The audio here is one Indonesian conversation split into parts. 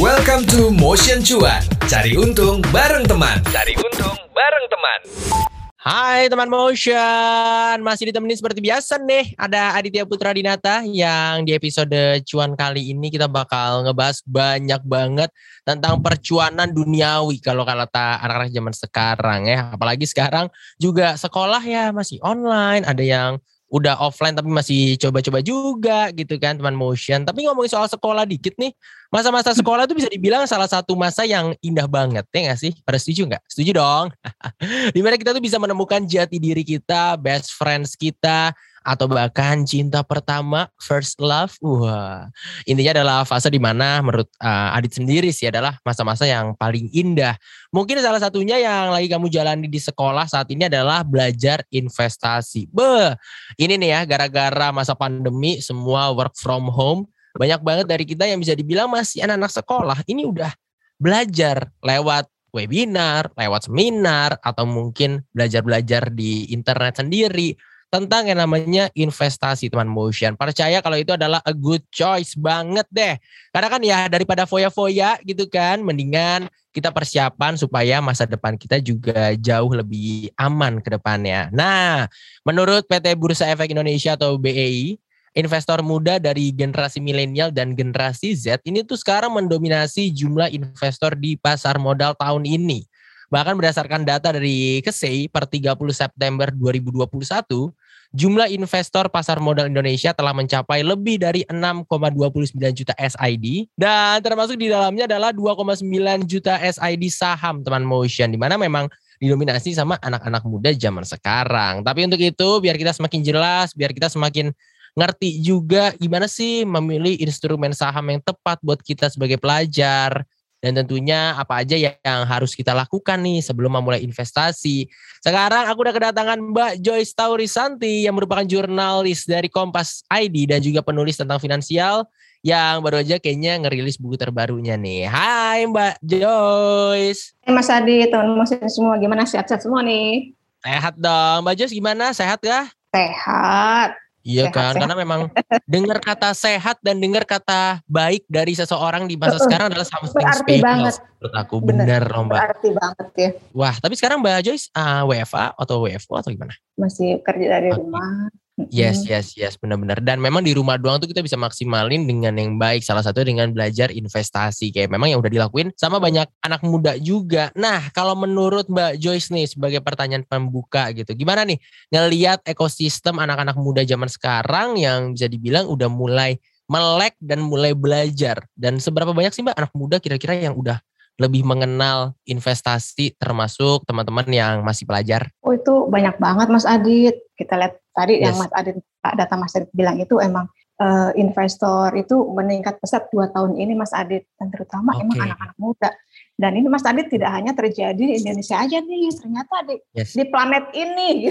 Welcome to Motion Cuan. Cari untung bareng teman. Cari untung bareng teman. Hai teman Motion, masih ditemani seperti biasa nih. Ada Aditya Putra Dinata yang di episode cuan kali ini kita bakal ngebahas banyak banget tentang percuanan duniawi kalau kata anak-anak zaman sekarang ya. Apalagi sekarang juga sekolah ya masih online, ada yang udah offline tapi masih coba-coba juga gitu kan teman motion. Tapi ngomongin soal sekolah dikit nih, masa-masa sekolah tuh bisa dibilang salah satu masa yang indah banget ya gak sih? Pada setuju nggak? Setuju dong. Di mana kita tuh bisa menemukan jati diri kita, best friends kita, atau bahkan cinta pertama first love. Wah intinya adalah fase di mana menurut uh, Adit sendiri sih adalah masa-masa yang paling indah. Mungkin salah satunya yang lagi kamu jalani di sekolah saat ini adalah belajar investasi. Be ini nih ya gara-gara masa pandemi semua work from home banyak banget dari kita yang bisa dibilang masih anak-anak sekolah. Ini udah belajar lewat webinar, lewat seminar, atau mungkin belajar-belajar di internet sendiri tentang yang namanya investasi teman motion. Percaya kalau itu adalah a good choice banget deh. Karena kan ya daripada foya-foya gitu kan, mendingan kita persiapan supaya masa depan kita juga jauh lebih aman ke depannya. Nah, menurut PT Bursa Efek Indonesia atau BEI, investor muda dari generasi milenial dan generasi Z ini tuh sekarang mendominasi jumlah investor di pasar modal tahun ini. Bahkan berdasarkan data dari KSEI per 30 September 2021, jumlah investor pasar modal Indonesia telah mencapai lebih dari 6,29 juta SID dan termasuk di dalamnya adalah 2,9 juta SID saham teman motion di mana memang didominasi sama anak-anak muda zaman sekarang. Tapi untuk itu biar kita semakin jelas, biar kita semakin ngerti juga gimana sih memilih instrumen saham yang tepat buat kita sebagai pelajar, dan tentunya apa aja yang harus kita lakukan nih sebelum memulai investasi. Sekarang aku udah kedatangan Mbak Joyce Taurisanti yang merupakan jurnalis dari Kompas ID dan juga penulis tentang finansial yang baru aja kayaknya ngerilis buku terbarunya nih. Hai Mbak Joyce. Hai Mas Adi, teman-teman semua gimana sehat-sehat semua nih? Sehat dong. Mbak Joyce gimana? Sehat kah? Sehat. Iya kan, sehat. karena memang dengar kata sehat dan dengar kata baik dari seseorang di masa uh, sekarang adalah something special banget. menurut aku. Bener, loh Mbak. Berarti banget ya. Wah, tapi sekarang Mbak Joyce uh, WFA atau WFO atau gimana? Masih kerja dari okay. rumah. Yes, yes, yes, benar-benar. Dan memang di rumah doang tuh kita bisa maksimalin dengan yang baik. Salah satu dengan belajar investasi. Kayak memang yang udah dilakuin sama banyak anak muda juga. Nah, kalau menurut Mbak Joyce nih sebagai pertanyaan pembuka gitu. Gimana nih ngeliat ekosistem anak-anak muda zaman sekarang yang bisa dibilang udah mulai melek dan mulai belajar. Dan seberapa banyak sih Mbak anak muda kira-kira yang udah lebih mengenal investasi termasuk teman-teman yang masih pelajar? Oh itu banyak banget Mas Adit. Kita lihat tadi yes. yang Mas Adit, data Mas Adit bilang itu emang uh, investor itu meningkat pesat dua tahun ini Mas Adit dan terutama okay. emang anak-anak muda. Dan ini Mas Adit tidak hanya terjadi di Indonesia aja nih, ternyata di yes. di planet ini.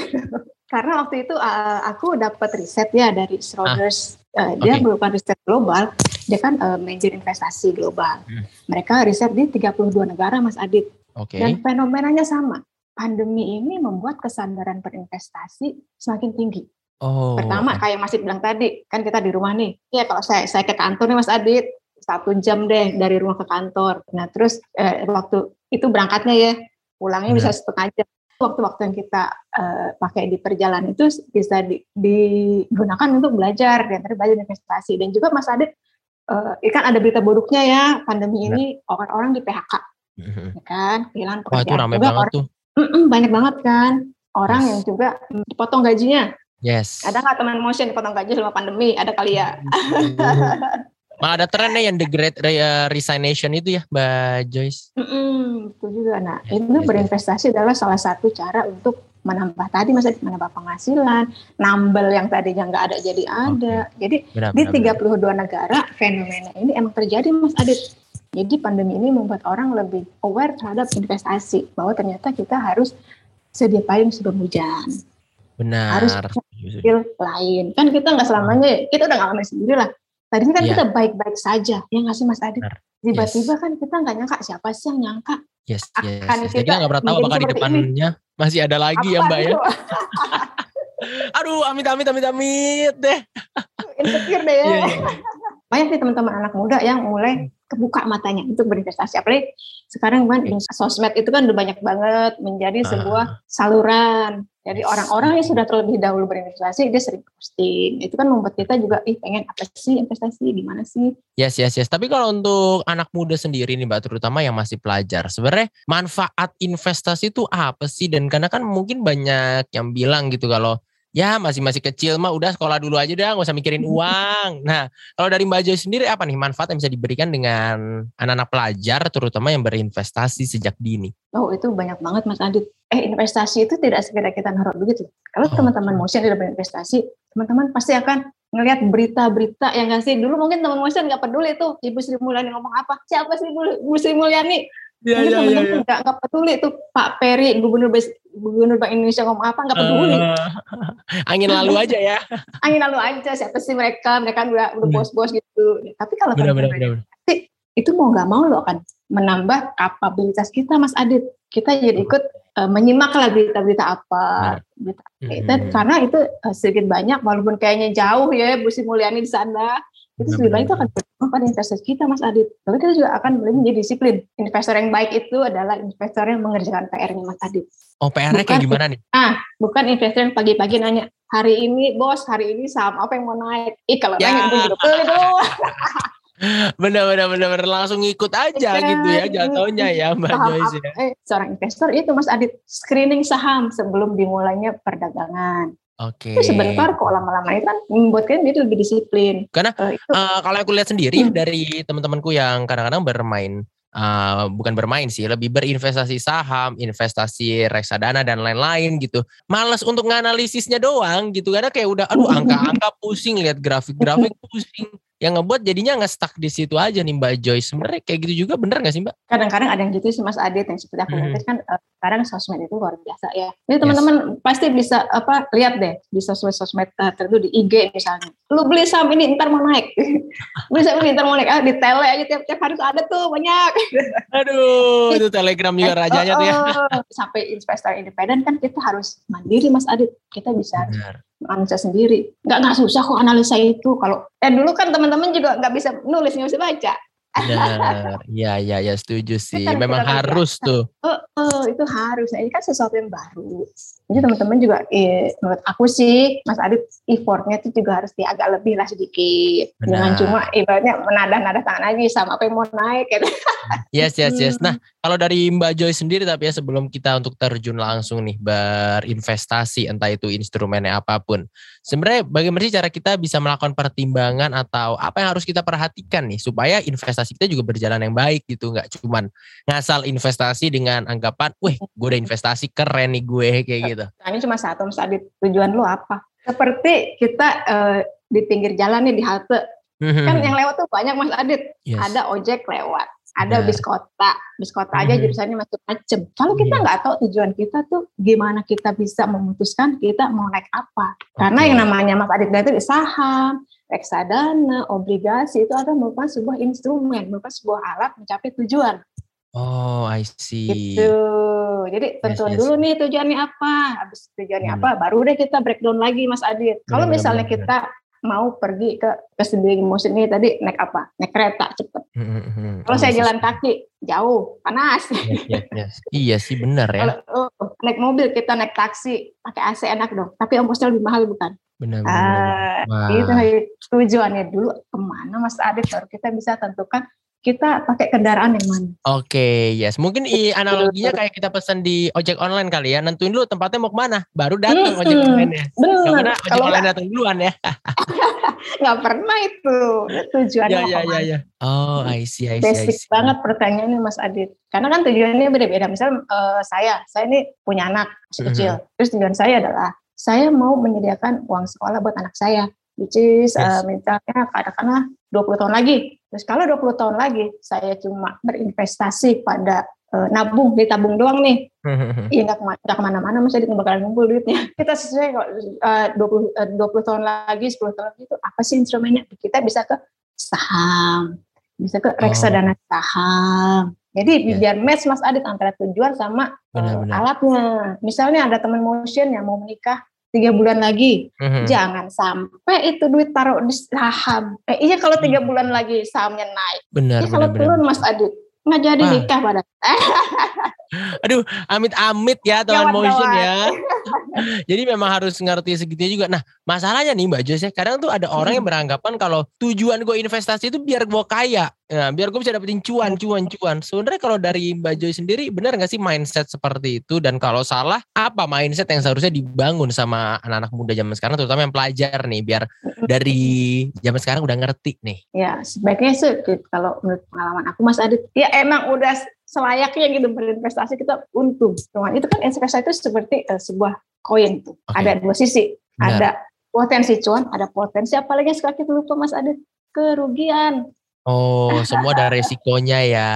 Karena waktu itu uh, aku dapat riset ya dari Schroders, ah. uh, dia okay. merupakan riset global dia kan uh, manajer investasi global. Hmm. Mereka riset di 32 negara Mas Adit. Okay. Dan fenomenanya sama. Pandemi ini membuat kesadaran berinvestasi semakin tinggi. Oh. Pertama kayak Mas Adit bilang tadi, kan kita di rumah nih. Ya kalau saya saya ke kantor nih Mas Adit, satu jam deh dari rumah ke kantor. Nah terus eh, waktu itu berangkatnya ya, pulangnya hmm. bisa setengah jam waktu-waktu yang kita uh, pakai di perjalanan itu bisa di, digunakan untuk belajar, dan belajar investasi. Dan juga Mas Adit uh, kan ada berita buruknya ya pandemi ini orang-orang di PHK, mm-hmm. ya kan kehilangan pekerjaan. Wah itu ramai banget orang, tuh. banyak banget kan orang yes. yang juga dipotong gajinya. Yes. Ada nggak teman motion dipotong gaji selama pandemi? Ada kali ya. Malah ada trennya yang the great resignation itu ya, Mbak Joyce. Mm-mm, itu juga. Nah, yes, itu yes, berinvestasi yes. adalah salah satu cara untuk menambah tadi masa menambah penghasilan, nambel yang tadinya nggak ada jadi ada. Okay. Jadi benar, di benar, 32 benar. negara fenomena ini emang terjadi Mas Adit. Jadi pandemi ini membuat orang lebih aware terhadap investasi bahwa ternyata kita harus sedia payung sebelum hujan. Benar. Harus skill lain. Kan kita nggak selamanya kita udah ngalamin sendiri lah. Tadinya kan yeah. kita baik-baik saja, ya nggak sih Mas Adit? Tiba-tiba yes. kan kita nggak nyangka siapa sih yang nyangka Yes, yes. Akan yes. Jadi nggak pernah tahu apakah di depannya ini. masih ada lagi Apa ya Mbak ya. Aduh, amit amit amit amit deh. Insecure deh ya. Yeah, yeah. Banyak sih teman-teman anak muda yang mulai kebuka matanya untuk berinvestasi. Apalagi sekarang kan sosmed itu kan udah banyak banget menjadi sebuah Ah. saluran. Jadi orang-orang yang sudah terlebih dahulu berinvestasi dia sering posting. Itu kan membuat kita juga ih pengen apa sih investasi di mana sih? Yes, yes, yes. Tapi kalau untuk anak muda sendiri nih Mbak, terutama yang masih pelajar, sebenarnya manfaat investasi itu apa sih? Dan karena kan mungkin banyak yang bilang gitu kalau ya masih masih kecil mah udah sekolah dulu aja dah, nggak usah mikirin uang. Nah, kalau dari Mbak Joy sendiri apa nih manfaat yang bisa diberikan dengan anak-anak pelajar, terutama yang berinvestasi sejak dini? Oh itu banyak banget Mas Adit. Eh investasi itu tidak sekedar kita naruh duit loh. Kalau Oh, teman-teman motion tidak berinvestasi, teman-teman pasti akan ngelihat berita-berita yang nggak sih dulu mungkin teman motion nggak peduli tuh Ibu Sri Mulyani ngomong apa siapa sih Ibu, Ibu Sri Mulyani Iya, Mungkin teman-teman nggak nggak peduli tuh Pak Peri gubernur Bes- gubernur Bank Indonesia ngomong apa nggak peduli. Eh, angin lalu aja ya. angin lalu aja siapa sih mereka? Mereka udah udah Bener. bos-bos gitu. Tapi kalau Benar, benar, benar. itu mau nggak mau lo akan menambah kapabilitas kita Mas Adit. Kita jadi ikut eh, menyimak lah berita-berita apa berita itu Mhm. karena itu eh, sedikit banyak walaupun kayaknya jauh ya Bu Sri Mulyani di sana itu Benar, sedikit banyak itu benar, akan berdampak pada investasi kita Mas Adit tapi kita juga akan boleh menjadi disiplin investor yang baik itu adalah investor yang mengerjakan PR-nya Mas Adit Oh, PR-nya kayak gimana nih? bukan investor yang pagi-pagi nanya hari ini bos hari ini saham apa yang mau naik ih kalau Ya. nanya gue juga beli dong Bener, bener, bener, bener. langsung ikut aja Iya, gitu ya jatuhnya ya Mbak saham Joyce ya. eh, seorang investor itu Mas Adit screening saham sebelum dimulainya perdagangan. Oke. Itu sebentar kok lama-lama itu kan membuat kalian jadi lebih disiplin. Karena, Eh, itu Eh, kalau aku lihat sendiri Hmm. dari teman-temanku yang kadang-kadang bermain eh, bukan bermain sih, lebih berinvestasi saham, investasi reksadana dan lain-lain gitu. Males untuk nganalisisnya doang gitu karena kayak udah aduh angka-angka pusing lihat grafik-grafik pusing. Yang ngebuat jadinya nggak stuck di situ aja nih Mbak Joyce. Sebenarnya kayak gitu juga bener gak sih Mbak? kadang-kadang ada yang gitu sih Mas Adit yang seperti aku Hmm. kan eh, sekarang sosmed itu luar biasa ya. Jadi teman-teman pasti bisa apa lihat deh di sosmed-sosmed eh, tertentu di IG misalnya. Lu beli saham ini ntar mau naik. beli saham ini ntar mau naik. Ah, di tele aja tiap-tiap hari tuh ada tuh banyak. Aduh, itu telegram juga rajanya tuh ya. Oh, oh. Sampai investor independen kan kita harus mandiri Mas Adit. Kita bisa. Analisa sendiri. Nggak nggak susah kok analisa itu. Kalau eh dulu kan teman-teman juga nggak bisa nulis nggak bisa baca. Iya, iya, iya, setuju sih. Memang harus tuh. Oh, oh, itu harus. Nah, ini kan sesuatu yang baru. Jadi teman-teman juga, eh, menurut aku sih, Mas Adit, effortnya itu juga harus di agak lebih lah sedikit. Jangan Benar. cuma ibaratnya menadah-nadah tangan aja sama apa yang mau naik. Gitu. Yes, yes, yes. Nah, kalau dari Mbak Joy sendiri tapi ya sebelum kita untuk terjun langsung nih berinvestasi entah itu instrumennya apa pun. Sebenarnya bagaimana sih cara kita bisa melakukan pertimbangan atau apa yang harus kita perhatikan nih supaya investasi kita juga berjalan yang baik gitu, nggak cuman ngasal investasi dengan anggapan, "Wih, gue udah investasi keren nih gue" kayak gitu. Tanya cuma satu, Mas Adit, tujuan lu apa? Seperti kita eh, di pinggir jalan nih di halte, kan yang lewat tuh banyak Mas Adit. Yes. Ada ojek lewat, ada Benar. bis kota, bis kota aja Mhm. jurusannya macam-macam. Kalau kita Iya. nggak tahu tujuan kita tuh gimana kita bisa memutuskan kita mau naik apa. Karena Oke. yang namanya Mas Adit itu saham, reksadana, obligasi itu adalah merupakan sebuah instrumen, merupakan sebuah alat mencapai tujuan. Oh, I see. Gitu. Jadi tentuin yes. dulu nih tujuannya apa. Habis tujuannya Hmm. apa, baru deh kita breakdown lagi Mas Adit. Kalau Benar, misalnya kita mau pergi ke ke sendiri musim ini tadi naik apa? Naik kereta cepet. Hmm, Kalau saya jalan kaki jauh, panas. Yes, yes, yes. Iya sih benar ya. Kalau oh, naik mobil kita naik taksi pakai AC enak dong. Tapi ongkosnya lebih mahal bukan? Benar, benar, Wah. itu tujuannya dulu ke mana Mas Adit baru kita bisa tentukan kita pakai kendaraan yang mana. Oke, yes. Mungkin i analoginya kayak kita pesan di ojek online kali ya. Nentuin dulu tempatnya mau ke mana, baru datang ojek Mm-mm. online ya. Gak Benar. pernah ojek Kalau online datang duluan ya. nggak pernah itu tujuannya Ya, ya, ya, ya. Oh, I see, I see, I basic see. banget pertanyaannya Mas Adit. Karena kan tujuannya beda-beda. Misal eh, saya, saya ini punya anak masih Mhm. kecil. Terus tujuan saya adalah saya mau menyediakan uang sekolah buat anak saya. Which is eh, Yes. misalnya katakanlah 20 tahun lagi. Terus kalau 20 tahun lagi saya cuma berinvestasi pada eh, nabung, ditabung doang nih. Iya nggak ke mana, ke mana-mana Mas Adit nggak bakalan ngumpul duitnya. Kita sesuai kok eh, 20, eh, 20 tahun lagi, 10 tahun lagi itu apa sih instrumennya? Kita bisa ke saham, bisa ke reksadana saham. Jadi Yes. biar match Mas Adit antara tujuan sama Benar-benar. alatnya. Misalnya ada teman motion yang mau menikah, tiga bulan lagi. Mhm. Jangan sampai itu duit taruh di saham. Eh, iya kalau tiga bulan lagi sahamnya naik. Benar, Ya kalau benar, benar. turun Mas Adit nggak jadi nikah pada. Aduh, amit-amit ya teman motion ya. Jadi memang harus ngerti segitunya juga. Nah, masalahnya nih Mbak Joyce ya, kadang tuh ada orang yang beranggapan kalau tujuan gue investasi itu biar gue kaya. Nah, biar gue bisa dapetin cuan, cuan, cuan. Sebenarnya kalau dari Mbak Joyce sendiri, benar nggak sih mindset seperti itu? Dan kalau salah, apa mindset yang seharusnya dibangun sama anak-anak muda zaman sekarang, terutama yang pelajar nih, biar dari zaman sekarang udah ngerti nih. Ya sebaiknya sih kalau menurut pengalaman aku Mas Adit, ya emang udah selayaknya gitu berinvestasi kita untung. Cuman itu kan investasi itu seperti eh, sebuah koin tuh. Oke. Ada dua sisi. Benar. Ada potensi cuan, ada potensi apalagi sekarang kita lupa Mas Adit kerugian. Oh, semua ada resikonya ya.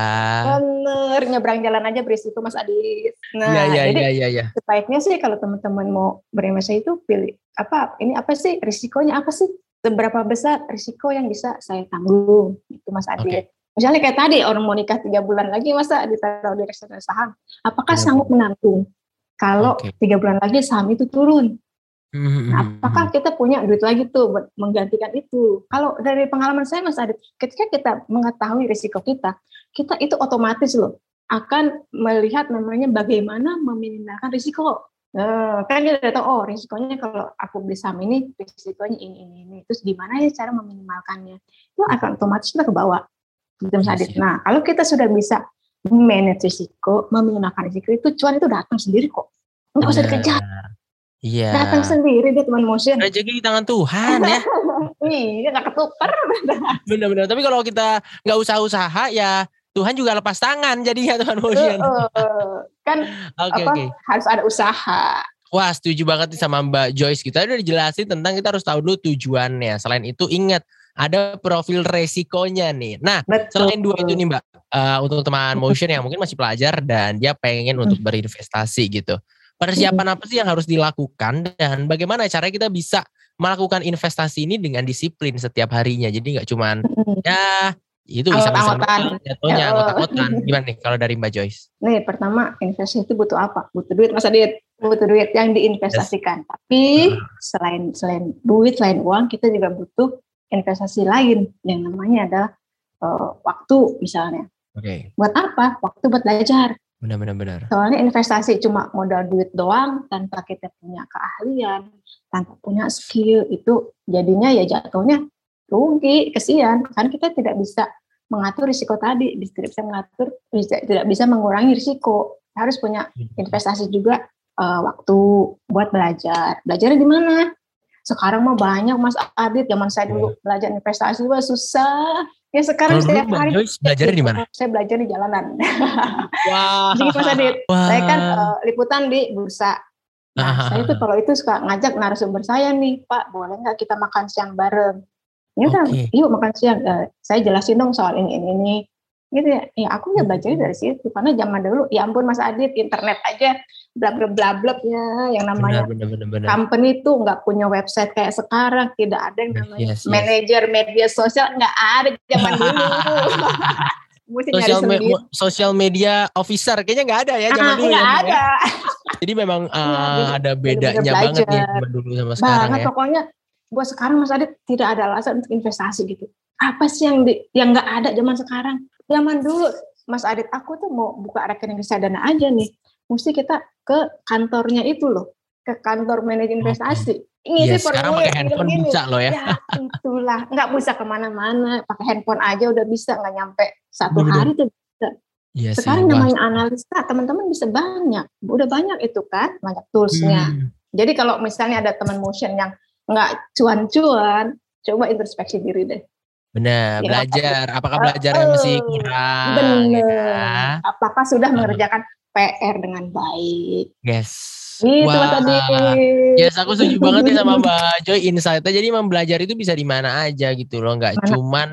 Bener, nyebrang jalan aja berisiko Mas Adit. Nah, Iya, iya, jadi iya, iya, iya. sebaiknya sih kalau teman-teman mau berinvestasi itu pilih apa ini apa sih risikonya apa sih seberapa besar risiko yang bisa saya tanggung itu Mas Adit. Misalnya kayak tadi orang mau nikah tiga bulan lagi masa ditaruh di reksadana saham, apakah Benar. sanggup menanggung kalau tiga bulan lagi saham itu turun? Mhm, Nah, mhm, apakah kita punya duit lagi tuh buat menggantikan itu? Kalau dari pengalaman saya Mas Adit, ketika kita mengetahui risiko kita, kita itu otomatis loh akan melihat namanya bagaimana meminimalkan risiko. Nah, kan kita udah tahu oh risikonya kalau aku beli saham ini risikonya ini ini ini. Terus gimana ya cara meminimalkannya? Itu akan otomatis kita ke bawah. Mas Iya sih. Nah, kalau kita sudah bisa manage risiko, meminimalkan risiko itu cuan itu datang sendiri kok. Nggak usah dikejar, Iya. datang sendiri dia teman motion. Rezeki di tangan Tuhan ya. Iya, nggak ketukar. Benar-benar. Tapi kalau kita nggak usaha-usaha ya Tuhan juga lepas tangan jadinya Tuhan motion. Kan Oke apa oke. harus ada usaha. Wah setuju banget nih sama Mbak Joyce. Kita udah dijelasin tentang kita harus tahu dulu tujuannya. Selain itu ingat ada profil resikonya nih. Nah Betul. selain dua itu nih Mbak. eh, untuk teman motion yang mungkin masih pelajar dan dia pengen untuk berinvestasi gitu. Persiapan apa sih yang harus dilakukan dan bagaimana caranya kita bisa melakukan investasi ini dengan disiplin setiap harinya. Jadi nggak cuman Mm. ya itu bisa Angot-angotan. jatuhnya Ya, anggota-anggotan. Gimana nih kalau dari Mbak Joyce? Nih pertama investasi itu butuh apa? Butuh duit Mas Adit. Butuh duit yang diinvestasikan. Tapi selain selain duit, selain uang, kita juga butuh investasi lain yang namanya adalah eh, waktu misalnya. Oke, Buat apa? Waktu buat belajar. benar-benar benar. Soalnya investasi cuma modal duit doang tanpa kita punya keahlian, tanpa punya skill itu jadinya ya jatuhnya rugi, kesian. Kan kita tidak bisa mengatur risiko tadi, tidak bisa mengatur, tidak bisa mengurangi risiko. Harus punya investasi juga eh, waktu buat belajar. Belajarnya di mana? Sekarang mah banyak Mas Adit, zaman saya dulu belajar investasi wah susah. Ya sekarang Kalau setiap hari Joyce belajarnya di mana? Saya belajar di jalanan. Wah. Jadi Mas Adit, Wah. saya kan eh, liputan di bursa. Nah, Ah. saya tuh kalau itu suka ngajak narasumber saya nih, Pak, boleh nggak kita makan siang bareng? Ya udah, Oke. yuk makan siang. Eh, saya jelasin dong soal ini ini ini. Gitu ya. Ya aku ya belajar dari situ karena zaman dulu, ya ampun Mas Adit, internet aja bla bla bla bla ya yang namanya benar benar benar benar. company tuh nggak punya website kayak sekarang, tidak ada yang namanya Yes, yes. manajer media sosial nggak ada zaman dulu. Mesti nyari me- social media officer kayaknya nggak ada ya zaman Ah, dulu nggak ya. Ya. ada. Jadi memang uh, ada bedanya bener-bener banget nih belajar. zaman dulu sama sekarang banget ya. pokoknya buat sekarang Mas Adit tidak ada alasan untuk investasi gitu. Apa sih yang di, yang nggak ada zaman sekarang? Zaman dulu Mas Adit aku tuh mau buka rekening reksadana aja nih. Mesti kita ke kantornya itu loh, ke kantor manajer investasi. Ini sekarang pakai handphone bisa loh ya. Ya itulah, nggak bisa ke mana-mana. Pakai handphone aja udah bisa, nggak nyampe satu hari tuh. Iya sih. Sekarang wah. namanya analisa, teman-teman bisa banyak. Udah banyak itu kan, banyak toolsnya. Hmm, Jadi kalau misalnya ada teman motion yang nggak cuan-cuan, coba introspeksi diri deh. Benar, Ya, belajar. Apakah belajarnya masih eh, kurang? Bener. ya? Apakah sudah Ah. mengerjakan PR dengan baik? Yes. Gitu Wah. Adit. Yes, aku setuju banget nih sama Mbak Joy insight-nya. Jadi memang belajar itu bisa di mana aja gitu loh, nggak Mana? cuman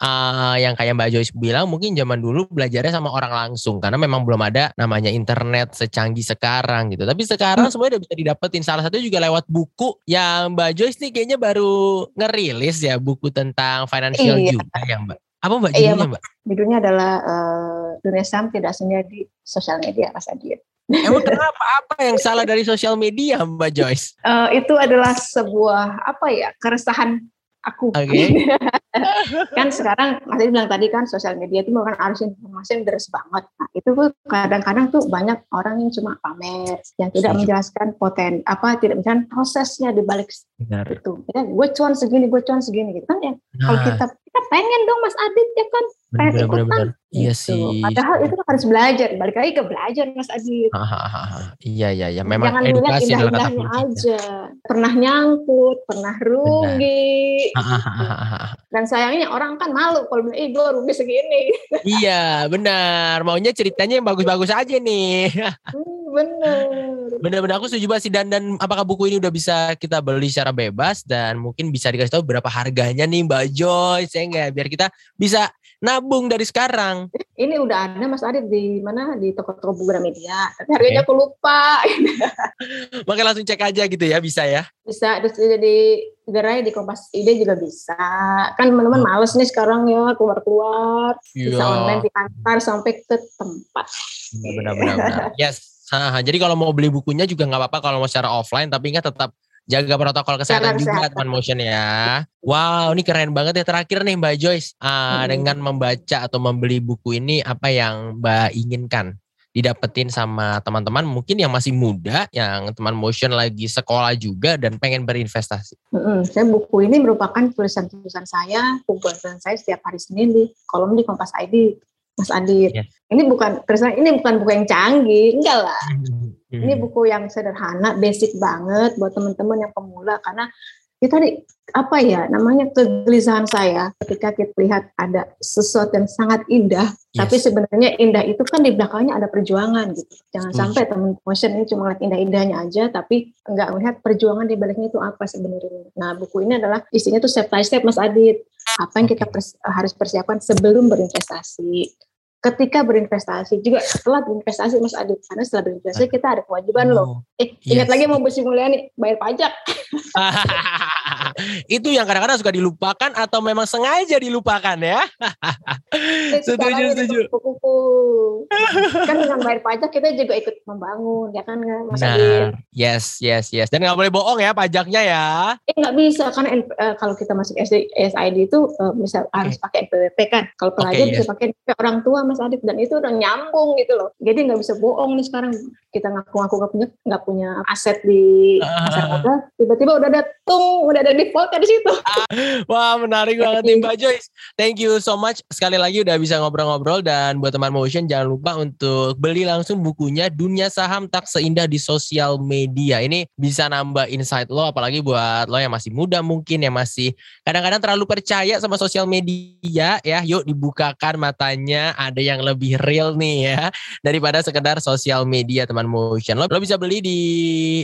uh, yang kayak Mbak Joyce bilang mungkin zaman dulu belajarnya sama orang langsung karena memang belum ada namanya internet secanggih sekarang gitu. Tapi sekarang Hmm. semuanya udah bisa didapetin. Salah satu juga lewat buku yang Mbak Joyce nih kayaknya baru ngerilis ya buku tentang financial Iya. juga ya Mbak. Apa Mbak Iya, judulnya Mbak? Judulnya adalah eh, dunia saham tidak sendiri di sosial media Mas Adit. Emang kenapa? Apa yang salah dari sosial media, Mbak Joyce? Uh, itu adalah sebuah apa ya keresahan aku. Okay. kan sekarang masih bilang tadi kan sosial media itu merupakan arus informasi yang deras banget. Nah, itu tuh kadang-kadang tuh banyak orang yang cuma pamer, yang tidak menjelaskan poten apa tidak menjelaskan prosesnya di balik itu. Ya, gue cuan segini, gue cuan segini gitu kan ya. Nah. Kalau kita kita pengen dong Mas Adit ya kan pengen ikutan. Iya gitu. sih. Padahal itu harus belajar, balik lagi ke belajar Mas Adit. iya iya iya, memang Jangan edukasi indah indahnya aja. Pernah nyangkut, pernah rugi. Dan sayangnya orang kan malu kalau bilang, ih gue rugi segini. iya benar, maunya ceritanya yang bagus-bagus aja nih. hmm, bener. Bener-bener aku setuju banget sih dan dan apakah buku ini udah bisa kita beli secara bebas dan mungkin bisa dikasih tahu berapa harganya nih Mbak Joy, saya enggak biar kita bisa nabung dari sekarang. Ini udah ada Mas Adit di mana di toko-toko buku media, tapi harganya okay. aku lupa. Makanya langsung cek aja gitu ya, bisa ya? Bisa, terus jadi gerai di Kompas Ide juga bisa. Kan teman-teman oh. males nih sekarang ya keluar-keluar, yeah. bisa online di kantor sampai ke tempat. Benar-benar. yes. jadi kalau mau beli bukunya juga nggak apa-apa kalau mau secara offline, tapi ingat tetap jaga protokol kesehatan juga teman motion ya. Wow, ini keren banget ya terakhir nih Mbak Joyce. Uh, hmm. Dengan membaca atau membeli buku ini apa yang Mbak inginkan didapetin sama teman-teman mungkin yang masih muda, yang teman motion lagi sekolah juga dan pengen berinvestasi. Hmm, saya buku ini merupakan tulisan-tulisan saya, kumpulan saya setiap hari Senin di kolom di Kompas ID. Mas Adit. Yes. Ini bukan terus ini bukan buku yang canggih, enggak lah. Hmm. Ini buku yang sederhana, basic banget buat teman-teman yang pemula karena ya tadi apa ya namanya kegelisahan saya ketika kita lihat ada sesuatu yang sangat indah, yes. tapi sebenarnya indah itu kan di belakangnya ada perjuangan gitu. Jangan sampai teman motion ini cuma lihat indah-indahnya aja, tapi enggak melihat perjuangan di baliknya itu apa sebenarnya. Nah buku ini adalah isinya tuh step by step Mas Adit. Apa yang kita pers harus persiapkan sebelum berinvestasi ketika berinvestasi juga setelah berinvestasi Mas Adit karena setelah berinvestasi kita ada kewajiban oh, loh. Eh ingat yes. lagi mau bersih Mulyani bayar pajak. Itu yang kadang-kadang suka dilupakan atau memang sengaja dilupakan ya? Setuju setuju. kuku kan dengan bayar pajak kita juga ikut membangun ya kan Mas nah, Adit yes yes yes. Dan nggak boleh bohong ya pajaknya ya. Eh nggak bisa uh, kalau kita masuk SD SID itu uh, bisa okay. harus pakai NPWP kan. Kalau pelajar okay, yes. bisa pakai orang tua Mas Adit dan itu udah nyambung gitu loh. Jadi nggak bisa bohong nih sekarang. Kita ngaku-ngaku nggak punya nggak punya aset di pasar modal. Tiba-tiba udah ada tung udah ada default di situ. Wah menarik banget nih Mbak Joyce. Thank you so much. Sekali lagi udah bisa ngobrol-ngobrol. Dan buat teman motion jangan lupa untuk beli langsung bukunya dunia saham tak seindah di sosial media. Ini bisa nambah insight lo apalagi buat lo yang masih muda mungkin yang masih kadang-kadang terlalu percaya sama sosial media ya. Yuk dibukakan matanya ada yang lebih real nih ya daripada sekedar sosial media teman motion. Lo, lo bisa beli di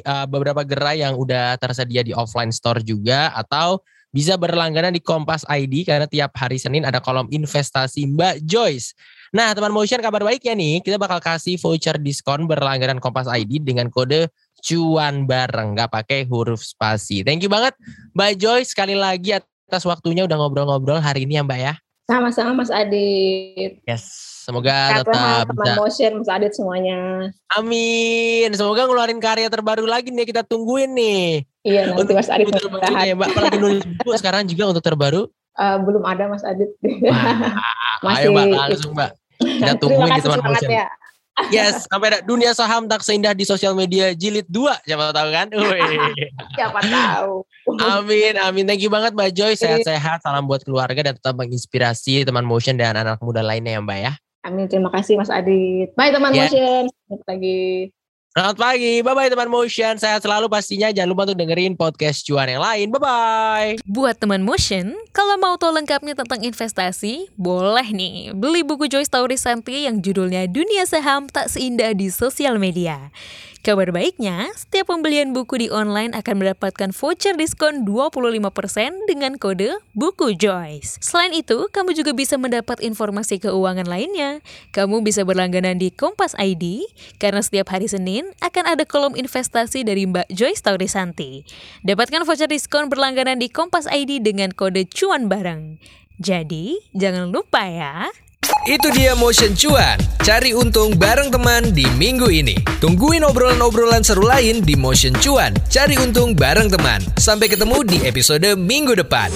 uh, beberapa gerai yang udah tersedia di offline store juga atau bisa berlangganan di Kompas ID karena tiap hari Senin ada kolom investasi Mbak Joyce. Nah, teman motion kabar baiknya nih, kita bakal kasih voucher diskon berlangganan Kompas ID dengan kode cuan bareng, nggak pakai huruf spasi. Thank you banget Mbak Joyce sekali lagi atas waktunya udah ngobrol-ngobrol hari ini ya Mbak ya. Sama-sama Mas Adit. Yes. Semoga Kata tetap teman motion Mas Adit semuanya. Amin. Semoga ngeluarin karya terbaru lagi nih kita tungguin nih. Iya nanti untuk Mas Adit terbaru ya Mbak. Apalagi nulis buku sekarang juga untuk terbaru. Uh, belum ada Mas Adit. Masih ayo Mbak langsung Mbak. Kita tungguin di teman motion. Ya. Yes, sampai ada dunia saham tak seindah di sosial media jilid 2. Siapa tahu kan? Siapa tahu. Amin, amin. Thank you banget Mbak Joy. Sehat-sehat. Salam buat keluarga dan tetap menginspirasi teman motion dan anak muda lainnya ya Mbak ya. Amin. Terima kasih Mas Adit. Bye teman yeah. motion. Selamat pagi. Selamat pagi. Bye-bye teman motion. Sehat selalu pastinya. Jangan lupa untuk dengerin podcast cuan yang lain. Bye-bye. Buat teman motion, kalau mau tahu lengkapnya tentang investasi, boleh nih beli buku Joyce Taurisanti yang judulnya Dunia Saham Tak Seindah di Sosial Media. Kabar baiknya, setiap pembelian buku di online akan mendapatkan voucher diskon 25% dengan kode Buku Joyce. Selain itu, kamu juga bisa mendapat informasi keuangan lainnya. Kamu bisa berlangganan di Kompas ID, karena setiap hari Senin akan ada kolom investasi dari Mbak Joyce Taurisanti. Dapatkan voucher diskon berlangganan di Kompas ID dengan kode cuan bareng. Jadi, jangan lupa ya. Itu dia Motion Cuan. Cari untung bareng teman di minggu ini. Tungguin obrolan-obrolan seru lain di Motion Cuan. Cari untung bareng teman. Sampai ketemu di episode minggu depan.